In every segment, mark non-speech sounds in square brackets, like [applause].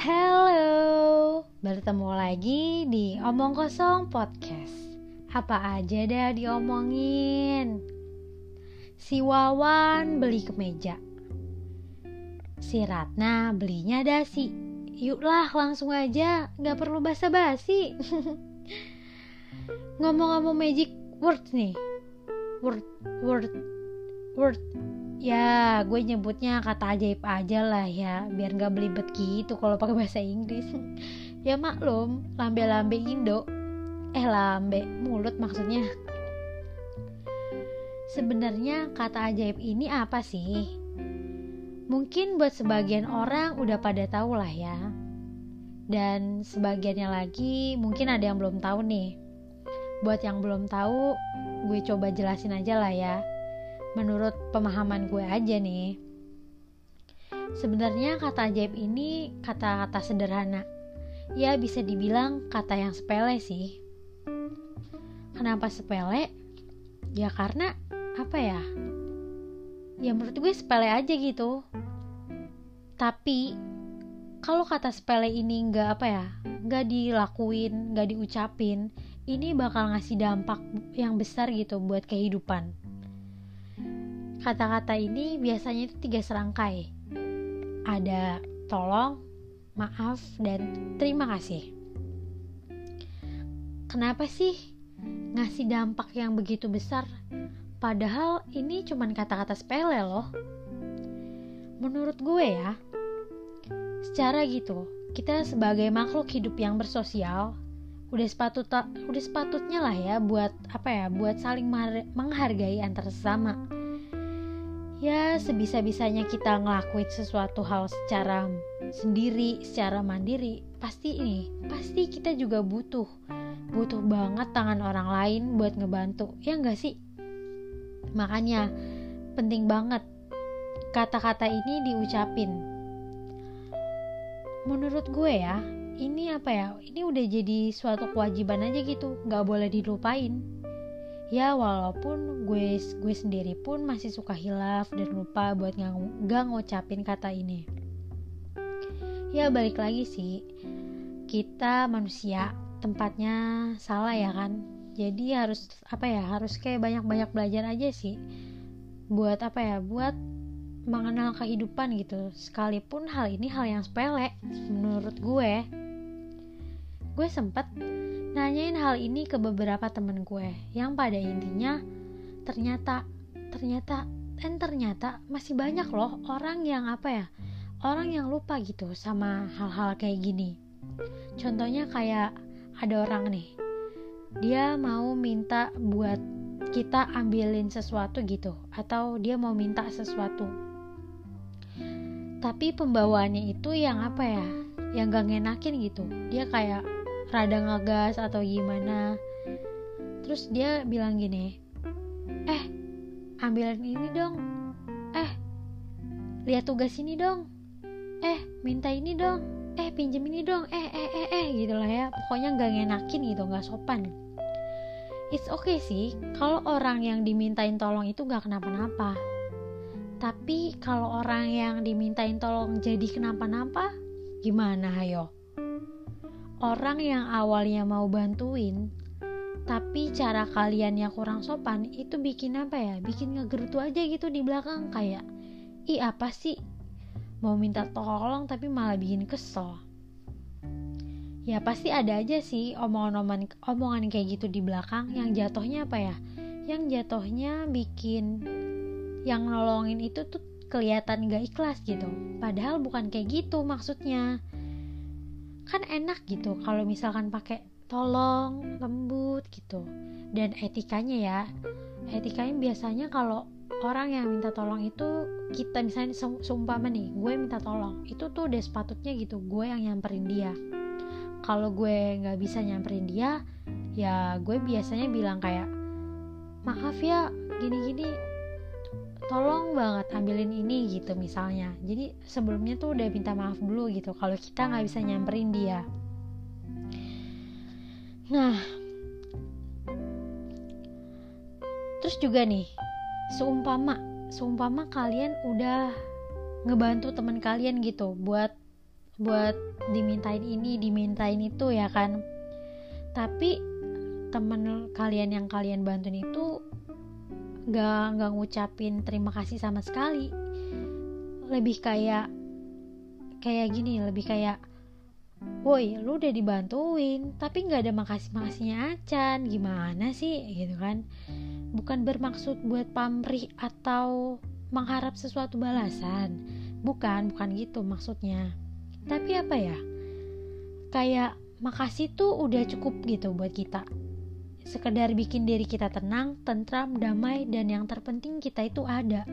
Halo, bertemu lagi di Omong Kosong Podcast. Apa aja dah diomongin. Si Wawan beli kemeja. Si Ratna belinya dasi. Yuklah langsung aja, gak perlu basa-basi. [laughs] Ngomong-ngomong magic word nih. Word, word, word ya gue nyebutnya kata ajaib aja lah ya biar nggak belibet gitu kalau pakai bahasa Inggris. [laughs] Ya maklum lambe-lambe Indo. Eh lambe mulut maksudnya. Sebenarnya kata ajaib ini apa sih? Mungkin buat sebagian orang udah pada tahu lah ya. Dan sebagiannya lagi mungkin ada yang belum tahu nih. Buat yang belum tahu gue coba jelasin aja lah ya menurut pemahaman gue aja nih. Sebenarnya kata ajaib ini kata-kata sederhana. Ya bisa dibilang kata yang sepele sih. Kenapa sepele? Ya karena apa ya? Ya menurut gue sepele aja gitu. Tapi kalau kata sepele ini nggak apa ya, nggak dilakuin, nggak diucapin, ini bakal ngasih dampak yang besar gitu buat kehidupan. Kata-kata ini biasanya itu tiga serangkai. Ada tolong, maaf, dan terima kasih. Kenapa sih ngasih dampak yang begitu besar? Padahal ini cuma kata-kata sepele loh. Menurut gue ya, secara gitu, kita sebagai makhluk hidup yang bersosial, udah sepatut udah sepatutnya lah ya buat apa ya buat saling menghargai antar sesama ya sebisa-bisanya kita ngelakuin sesuatu hal secara sendiri, secara mandiri, pasti ini, pasti kita juga butuh, butuh banget tangan orang lain buat ngebantu, ya enggak sih? Makanya penting banget kata-kata ini diucapin. Menurut gue ya, ini apa ya? Ini udah jadi suatu kewajiban aja gitu, nggak boleh dilupain ya walaupun gue gue sendiri pun masih suka hilaf dan lupa buat nggak ngucapin kata ini. Ya balik lagi sih. Kita manusia tempatnya salah ya kan? Jadi harus apa ya harus kayak banyak-banyak belajar aja sih. Buat apa ya buat mengenal kehidupan gitu. Sekalipun hal ini hal yang sepele menurut gue gue sempet nanyain hal ini ke beberapa temen gue yang pada intinya ternyata ternyata dan ternyata masih banyak loh orang yang apa ya orang yang lupa gitu sama hal-hal kayak gini. Contohnya kayak ada orang nih dia mau minta buat kita ambilin sesuatu gitu atau dia mau minta sesuatu. Tapi pembawaannya itu yang apa ya yang gak ngenakin gitu. Dia kayak rada ngegas atau gimana. Terus dia bilang gini eh ambilin ini dong. Eh lihat tugas ini dong. Eh minta ini dong. Eh pinjem ini dong. Eh eh eh eh gitu lah ya. Pokoknya nggak ngenakin gitu nggak sopan. It's okay sih kalau orang yang dimintain tolong itu nggak kenapa-napa. Tapi kalau orang yang dimintain tolong jadi kenapa-napa gimana hayo orang yang awalnya mau bantuin tapi cara kalian yang kurang sopan itu bikin apa ya? Bikin ngegerutu aja gitu di belakang kayak ih apa sih? Mau minta tolong tapi malah bikin kesel. Ya pasti ada aja sih omongan-omongan omongan kayak gitu di belakang yang jatuhnya apa ya? Yang jatuhnya bikin yang nolongin itu tuh kelihatan gak ikhlas gitu. Padahal bukan kayak gitu maksudnya kan enak gitu. Kalau misalkan pakai tolong lembut gitu. Dan etikanya ya etikanya biasanya kalau orang yang minta tolong itu kita misalnya seumpama nih gue minta tolong. Itu tuh udah sepatutnya gitu gue yang nyamperin dia. Kalau gue nggak bisa nyamperin dia ya gue biasanya bilang kayak maaf ya gini-gini tolong banget ambilin ini gitu misalnya. Jadi sebelumnya tuh udah minta maaf dulu gitu kalau kita nggak bisa nyamperin dia. Nah terus juga nih seumpama seumpama kalian udah ngebantu teman kalian gitu buat buat dimintain ini dimintain itu ya kan? Tapi temen kalian yang kalian bantuin itu gak nggak ngucapin terima kasih sama sekali. Lebih kayak kayak gini lebih kayak woi lu udah dibantuin tapi nggak ada makasih makasihnya acan gimana sih? Gitu kan. Bukan bermaksud buat pamrih atau mengharap sesuatu balasan. Bukan bukan gitu maksudnya. Tapi apa ya? Kayak makasih tuh udah cukup gitu buat kita sekedar bikin diri kita tenang, tentram, damai, dan yang terpenting kita itu ada.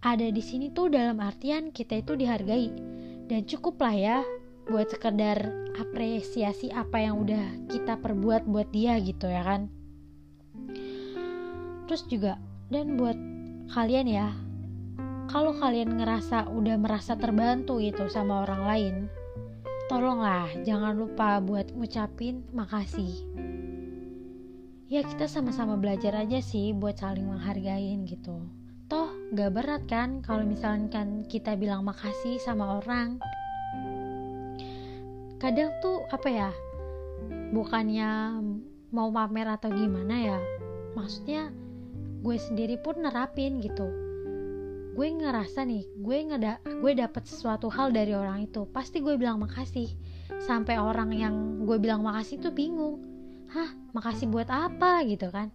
Ada di sini tuh dalam artian kita itu dihargai dan cukup lah ya buat sekedar apresiasi apa yang udah kita perbuat buat dia gitu ya kan. Terus juga dan buat kalian ya, kalau kalian ngerasa udah merasa terbantu gitu sama orang lain, tolonglah jangan lupa buat ngucapin makasih ya kita sama-sama belajar aja sih buat saling menghargain gitu. Toh gak berat kan kalau misalkan kita bilang makasih sama orang? Kadang tuh apa ya bukannya mau pamer atau gimana ya maksudnya gue sendiri pun nerapin gitu. Gue ngerasa nih gue ngeda gue dapet sesuatu hal dari orang itu pasti gue bilang makasih. Sampai orang yang gue bilang makasih tuh bingung. Hah makasih buat apa gitu kan.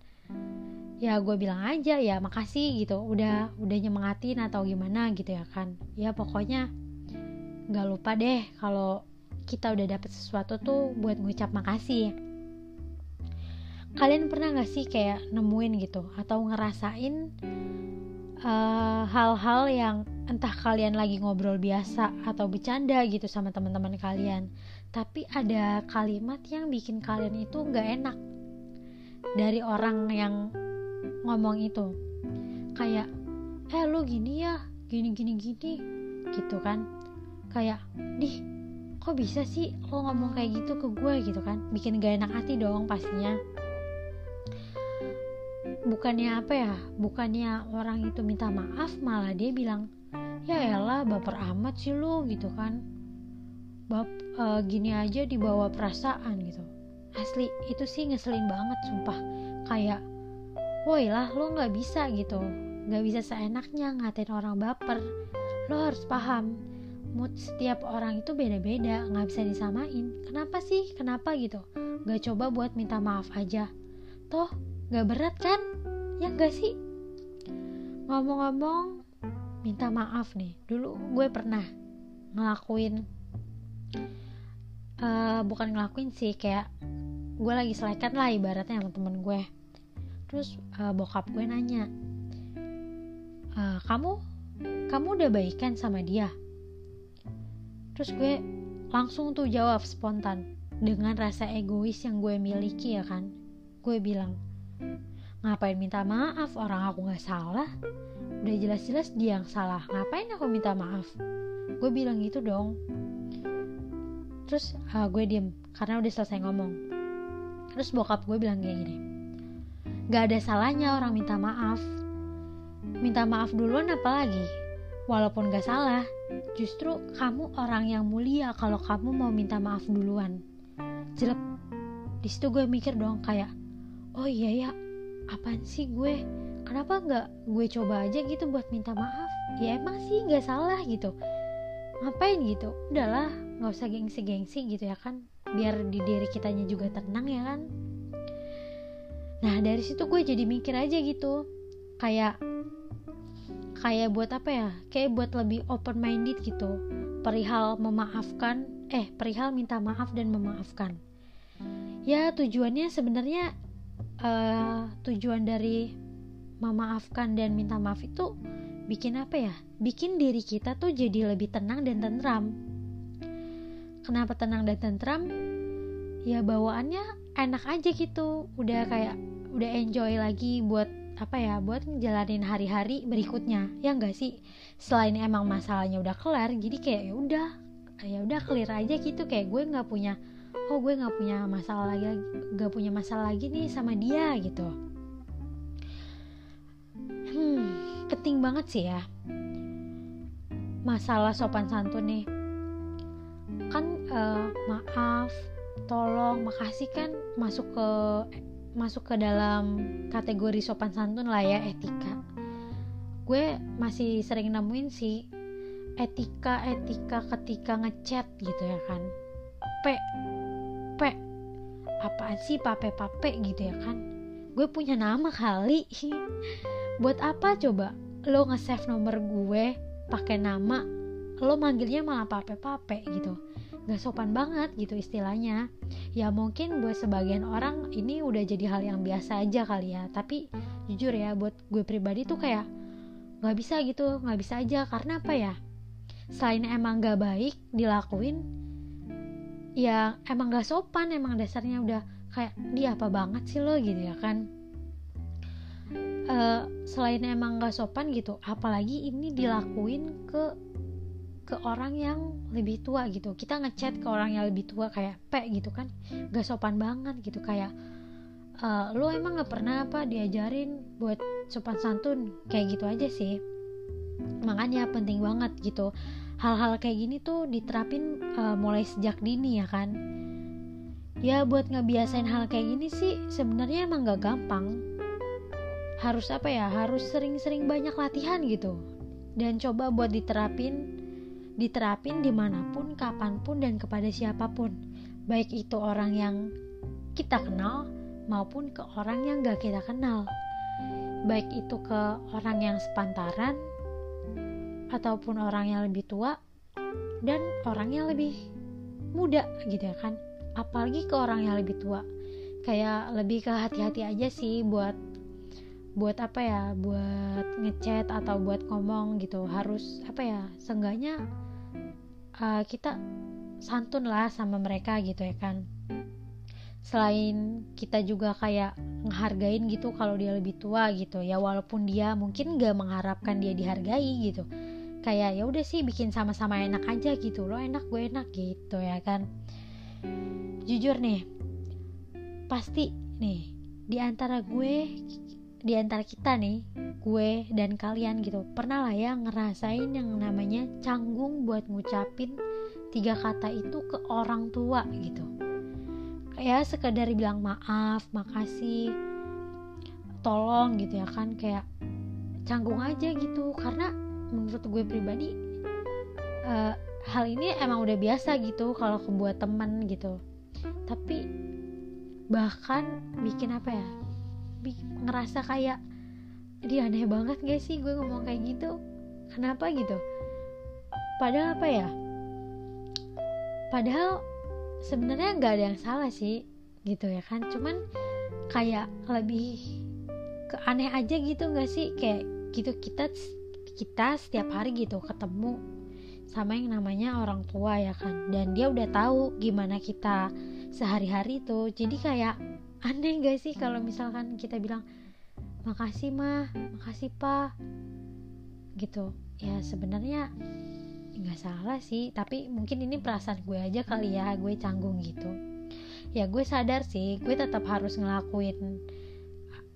Ya gue bilang aja ya makasih gitu. Udah udah nyemangatin atau gimana gitu ya kan. Ya pokoknya nggak lupa deh kalau kita udah dapet sesuatu tuh buat ngucap makasih kalian pernah gak sih kayak nemuin gitu atau ngerasain eh, hal-hal uh, yang entah kalian lagi ngobrol biasa atau bercanda gitu sama teman-teman kalian tapi ada kalimat yang bikin kalian itu nggak enak. Dari orang yang ngomong itu kayak eh lu gini ya gini gini gini gitu kan. Kayak dih kok bisa sih lo ngomong kayak gitu ke gue gitu kan. Bikin gak enak hati dong pastinya. Bukannya apa ya bukannya orang itu minta maaf malah dia bilang ya elah baper amat sih lu gitu kan. Bab uh, gini aja dibawa perasaan gitu. Asli itu sih ngeselin banget sumpah. Kayak woi lah lo nggak bisa gitu. Nggak bisa seenaknya ngatain orang baper. Lo harus paham mood setiap orang itu beda-beda nggak bisa disamain. Kenapa sih? Kenapa gitu. Nggak coba buat minta maaf aja. Toh nggak berat kan? Ya nggak sih? Ngomong-ngomong minta maaf nih. Dulu gue pernah ngelakuin uh, bukan ngelakuin sih kayak gue lagi selekan lah ibaratnya sama temen gue. Terus uh, bokap gue nanya uh, kamu kamu udah baikan sama dia? Terus gue langsung tuh jawab spontan dengan rasa egois yang gue miliki ya kan. Gue bilang ngapain minta maaf? Orang aku nggak salah. Udah jelas-jelas dia yang salah. Ngapain aku minta maaf? Gue bilang gitu dong. Terus uh, gue diem karena udah selesai ngomong. Terus bokap gue bilang kayak gini gak ada salahnya orang minta maaf. Minta maaf duluan apalagi walaupun gak salah justru kamu orang yang mulia kalau kamu mau minta maaf duluan. Jelek. Di situ gue mikir dong kayak oh iya ya apaan sih gue? Kenapa nggak gue coba aja gitu buat minta maaf? Ya emang sih nggak salah gitu. Ngapain gitu? Udahlah nggak usah gengsi-gengsi gitu ya kan. Biar di diri kitanya juga tenang ya kan. Nah dari situ gue jadi mikir aja gitu. Kayak kayak buat apa ya? Kayak buat lebih open minded gitu. Perihal memaafkan eh perihal minta maaf dan memaafkan. Ya tujuannya sebenarnya uh, tujuan dari memaafkan dan minta maaf itu bikin apa ya? Bikin diri kita tuh jadi lebih tenang dan tentram. Kenapa tenang dan tentram? Ya bawaannya enak aja gitu. Udah kayak udah enjoy lagi buat apa ya? Buat ngejalanin hari-hari berikutnya. Ya enggak sih? Selain emang masalahnya udah kelar jadi kayak ya udah ya udah clear aja gitu. Kayak gue nggak punya oh gue nggak punya masalah lagi nggak punya masalah lagi nih sama dia gitu. Hmm penting banget sih ya. Masalah sopan santun nih. Kan uh, maaf tolong makasih kan masuk ke masuk ke dalam kategori sopan santun lah ya etika. Gue masih sering nemuin sih etika etika ketika ngechat gitu ya kan pe pe apaan sih pape pape gitu ya kan? Gue punya nama kali. [laughs] Buat apa coba? Lo nge-save nomor gue pakai nama lo manggilnya malah pape pape gitu. Gak sopan banget gitu istilahnya. Ya mungkin buat sebagian orang ini udah jadi hal yang biasa aja kali ya. Tapi jujur ya buat gue pribadi tuh kayak gak bisa gitu gak bisa aja. Karena apa ya? Selain emang gak baik dilakuin ya emang gak sopan emang dasarnya udah kayak dia apa banget sih lo? Gitu ya kan. Uh, selain emang gak sopan gitu apalagi ini dilakuin ke ke orang yang lebih tua gitu. Kita ngechat ke orang yang lebih tua kayak pe gitu kan. Gak sopan banget gitu kayak uh, lu emang gak pernah apa diajarin buat sopan santun? Kayak gitu aja sih. Makanya penting banget gitu hal-hal kayak gini tuh diterapin uh, mulai sejak dini ya kan? Ya buat ngebiasain hal kayak gini sih sebenarnya emang gak gampang. Harus apa ya? Harus sering-sering banyak latihan gitu. Dan coba buat diterapin diterapin di mana pun, kapan pun, dan kepada siapa pun, baik itu orang yang kita kenal maupun ke orang yang gak kita kenal, baik itu ke orang yang sepantaran ataupun orang yang lebih tua dan orang yang lebih muda gitu ya kan? Apalagi ke orang yang lebih tua. Kayak lebih ke hati-hati aja sih buat buat apa ya? Buat ngechat atau buat ngomong gitu. Harus apa ya? Seenggaknya uh, kita santun lah sama mereka gitu ya kan? Selain kita juga kayak ngehargain gitu kalau dia lebih tua gitu ya. Walaupun dia mungkin gak mengharapkan dia dihargai gitu kayak ya udah sih bikin sama-sama enak aja gitu lo enak gue enak gitu ya kan. Jujur nih pasti nih di antara gue di antara kita nih gue dan kalian gitu pernah lah ya ngerasain yang namanya canggung buat ngucapin tiga kata itu ke orang tua gitu. Kayak sekedar bilang maaf makasih tolong gitu ya kan kayak canggung aja gitu. Karena menurut gue pribadi uh, hal ini emang udah biasa gitu kalau kebuat temen gitu. Tapi bahkan bikin apa ya ngerasa kayak dia aneh banget gak sih gue ngomong kayak gitu? Kenapa gitu? Padahal apa ya padahal sebenarnya nggak ada yang salah sih gitu ya kan? Cuman kayak lebih ke aneh aja gitu nggak sih? Kayak gitu kita kita setiap hari gitu ketemu sama yang namanya orang tua ya kan? Dan dia udah tahu gimana kita sehari-hari tuh jadi kayak aneh gak sih kalau misalkan kita bilang makasih mah makasih pa. Gitu. Ya sebenarnya nggak salah sih. Tapi mungkin ini perasaan gue aja kali ya. Gue canggung gitu. Ya gue sadar sih. Gue tetap harus ngelakuin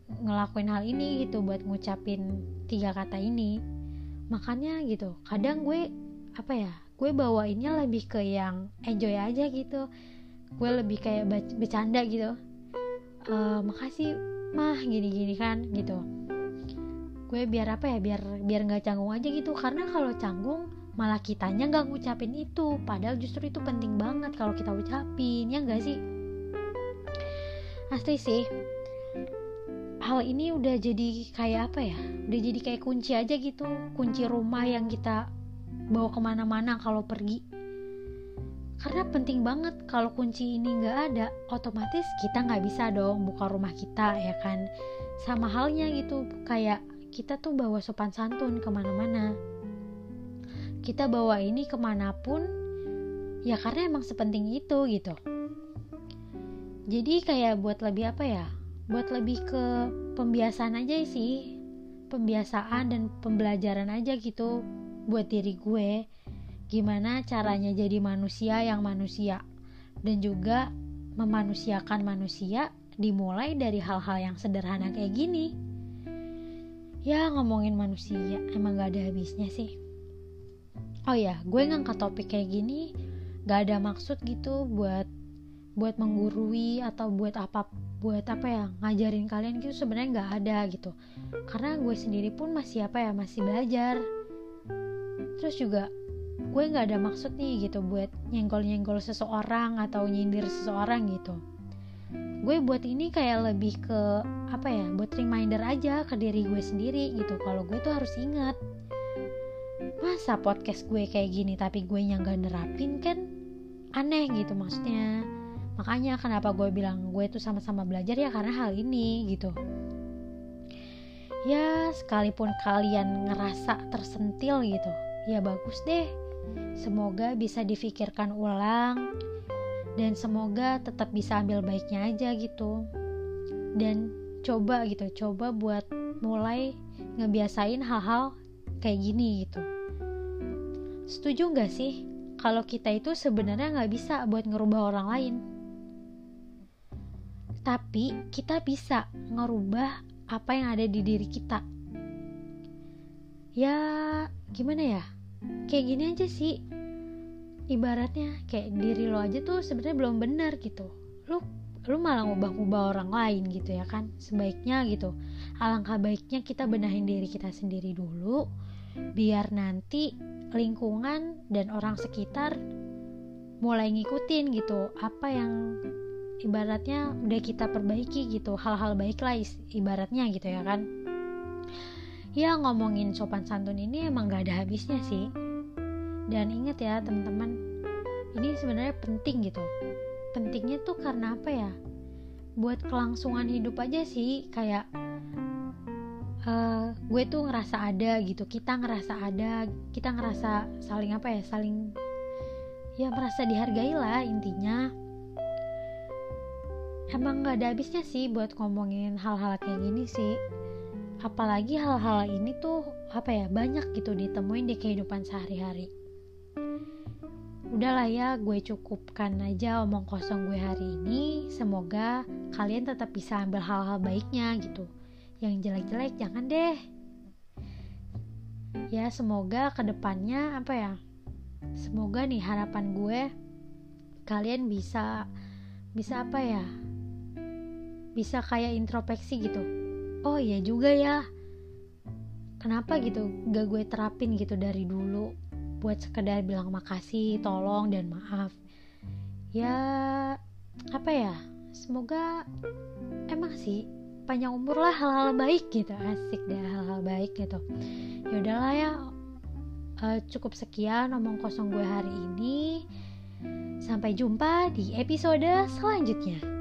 ngelakuin hal ini gitu buat ngucapin tiga kata ini makanya gitu kadang gue apa ya gue bawainnya lebih ke yang enjoy aja gitu. Gue lebih kayak bercanda gitu. Uh, makasih mah gini-gini kan gitu. Gue biar apa ya biar biar nggak canggung aja gitu. Karena kalau canggung malah kitanya nggak ngucapin itu. Padahal justru itu penting banget kalau kita ucapin ya nggak sih? Asli sih hal ini udah jadi kayak apa ya? Udah jadi kayak kunci aja gitu. Kunci rumah yang kita bawa ke mana-mana kalau pergi. Karena penting banget kalau kunci ini nggak ada otomatis kita nggak bisa dong buka rumah kita ya kan? Sama halnya gitu kayak kita tuh bawa sopan santun ke mana-mana. Kita bawa ini ke mana pun ya karena emang sepenting itu gitu. Jadi kayak buat lebih apa ya buat lebih ke pembiasaan aja sih. Pembiasaan dan pembelajaran aja gitu buat diri gue. Gimana caranya jadi manusia yang manusia. Dan juga memanusiakan manusia dimulai dari hal-hal yang sederhana kayak gini. Ya ngomongin manusia emang gak ada habisnya sih. Oh ya gue ngangkat topik kayak gini gak ada maksud gitu buat buat menggurui atau buat apa buat apa ya ngajarin kalian gitu sebenarnya nggak ada gitu. Karena gue sendiri pun masih apa ya masih belajar. Terus juga gue nggak ada maksud nih gitu buat nyenggol-nyenggol seseorang atau nyindir seseorang gitu. Gue buat ini kayak lebih ke apa ya buat reminder aja ke diri gue sendiri gitu kalau gue tuh harus ingat. Masa podcast gue kayak gini tapi gue yang gak nerapin kan? Aneh gitu maksudnya makanya kenapa gue bilang gue tuh sama-sama belajar ya karena hal ini gitu. Ya sekalipun kalian ngerasa tersentil gitu ya bagus deh. Semoga bisa difikirkan ulang dan semoga tetap bisa ambil baiknya aja gitu. Dan coba gitu coba buat mulai ngebiasain hal-hal kayak gini gitu. Setuju nggak sih kalau kita itu sebenarnya nggak bisa buat ngerubah orang lain tapi kita bisa ngerubah apa yang ada di diri kita. Ya gimana ya? Kayak gini aja sih. Ibaratnya kayak diri lo aja tuh sebenarnya belum benar gitu. Lo lu malah ngubah-ngubah orang lain gitu ya kan? Sebaiknya gitu. Alangkah baiknya kita benahin diri kita sendiri dulu biar nanti lingkungan dan orang sekitar mulai ngikutin gitu apa yang ibaratnya udah kita perbaiki gitu hal-hal baik lah ibaratnya gitu ya kan. Ya ngomongin sopan santun ini emang gak ada habisnya sih. Dan inget ya teman-teman ini sebenarnya penting gitu. Pentingnya tuh karena apa ya? Buat kelangsungan hidup aja sih kayak uh, gue tuh ngerasa ada gitu kita ngerasa ada kita ngerasa saling apa ya saling ya merasa dihargai lah intinya emang gak ada habisnya sih buat ngomongin hal-hal kayak gini sih. Apalagi hal-hal ini tuh apa ya banyak gitu ditemuin di kehidupan sehari-hari. Udahlah ya gue cukupkan aja omong kosong gue hari ini. Semoga kalian tetap bisa ambil hal-hal baiknya gitu. Yang jelek-jelek jangan deh. Ya semoga ke depannya apa ya semoga nih harapan gue kalian bisa bisa apa ya bisa kayak introspeksi gitu. Oh iya juga ya. Kenapa gitu gak gue terapin gitu dari dulu? Buat sekedar bilang makasih tolong dan maaf. Ya apa ya? Semoga emang sih panjang umur lah hal-hal baik gitu. Asik deh hal-hal baik gitu. Ya udahlah ya. Uh, cukup sekian omong kosong gue hari ini. Sampai jumpa di episode selanjutnya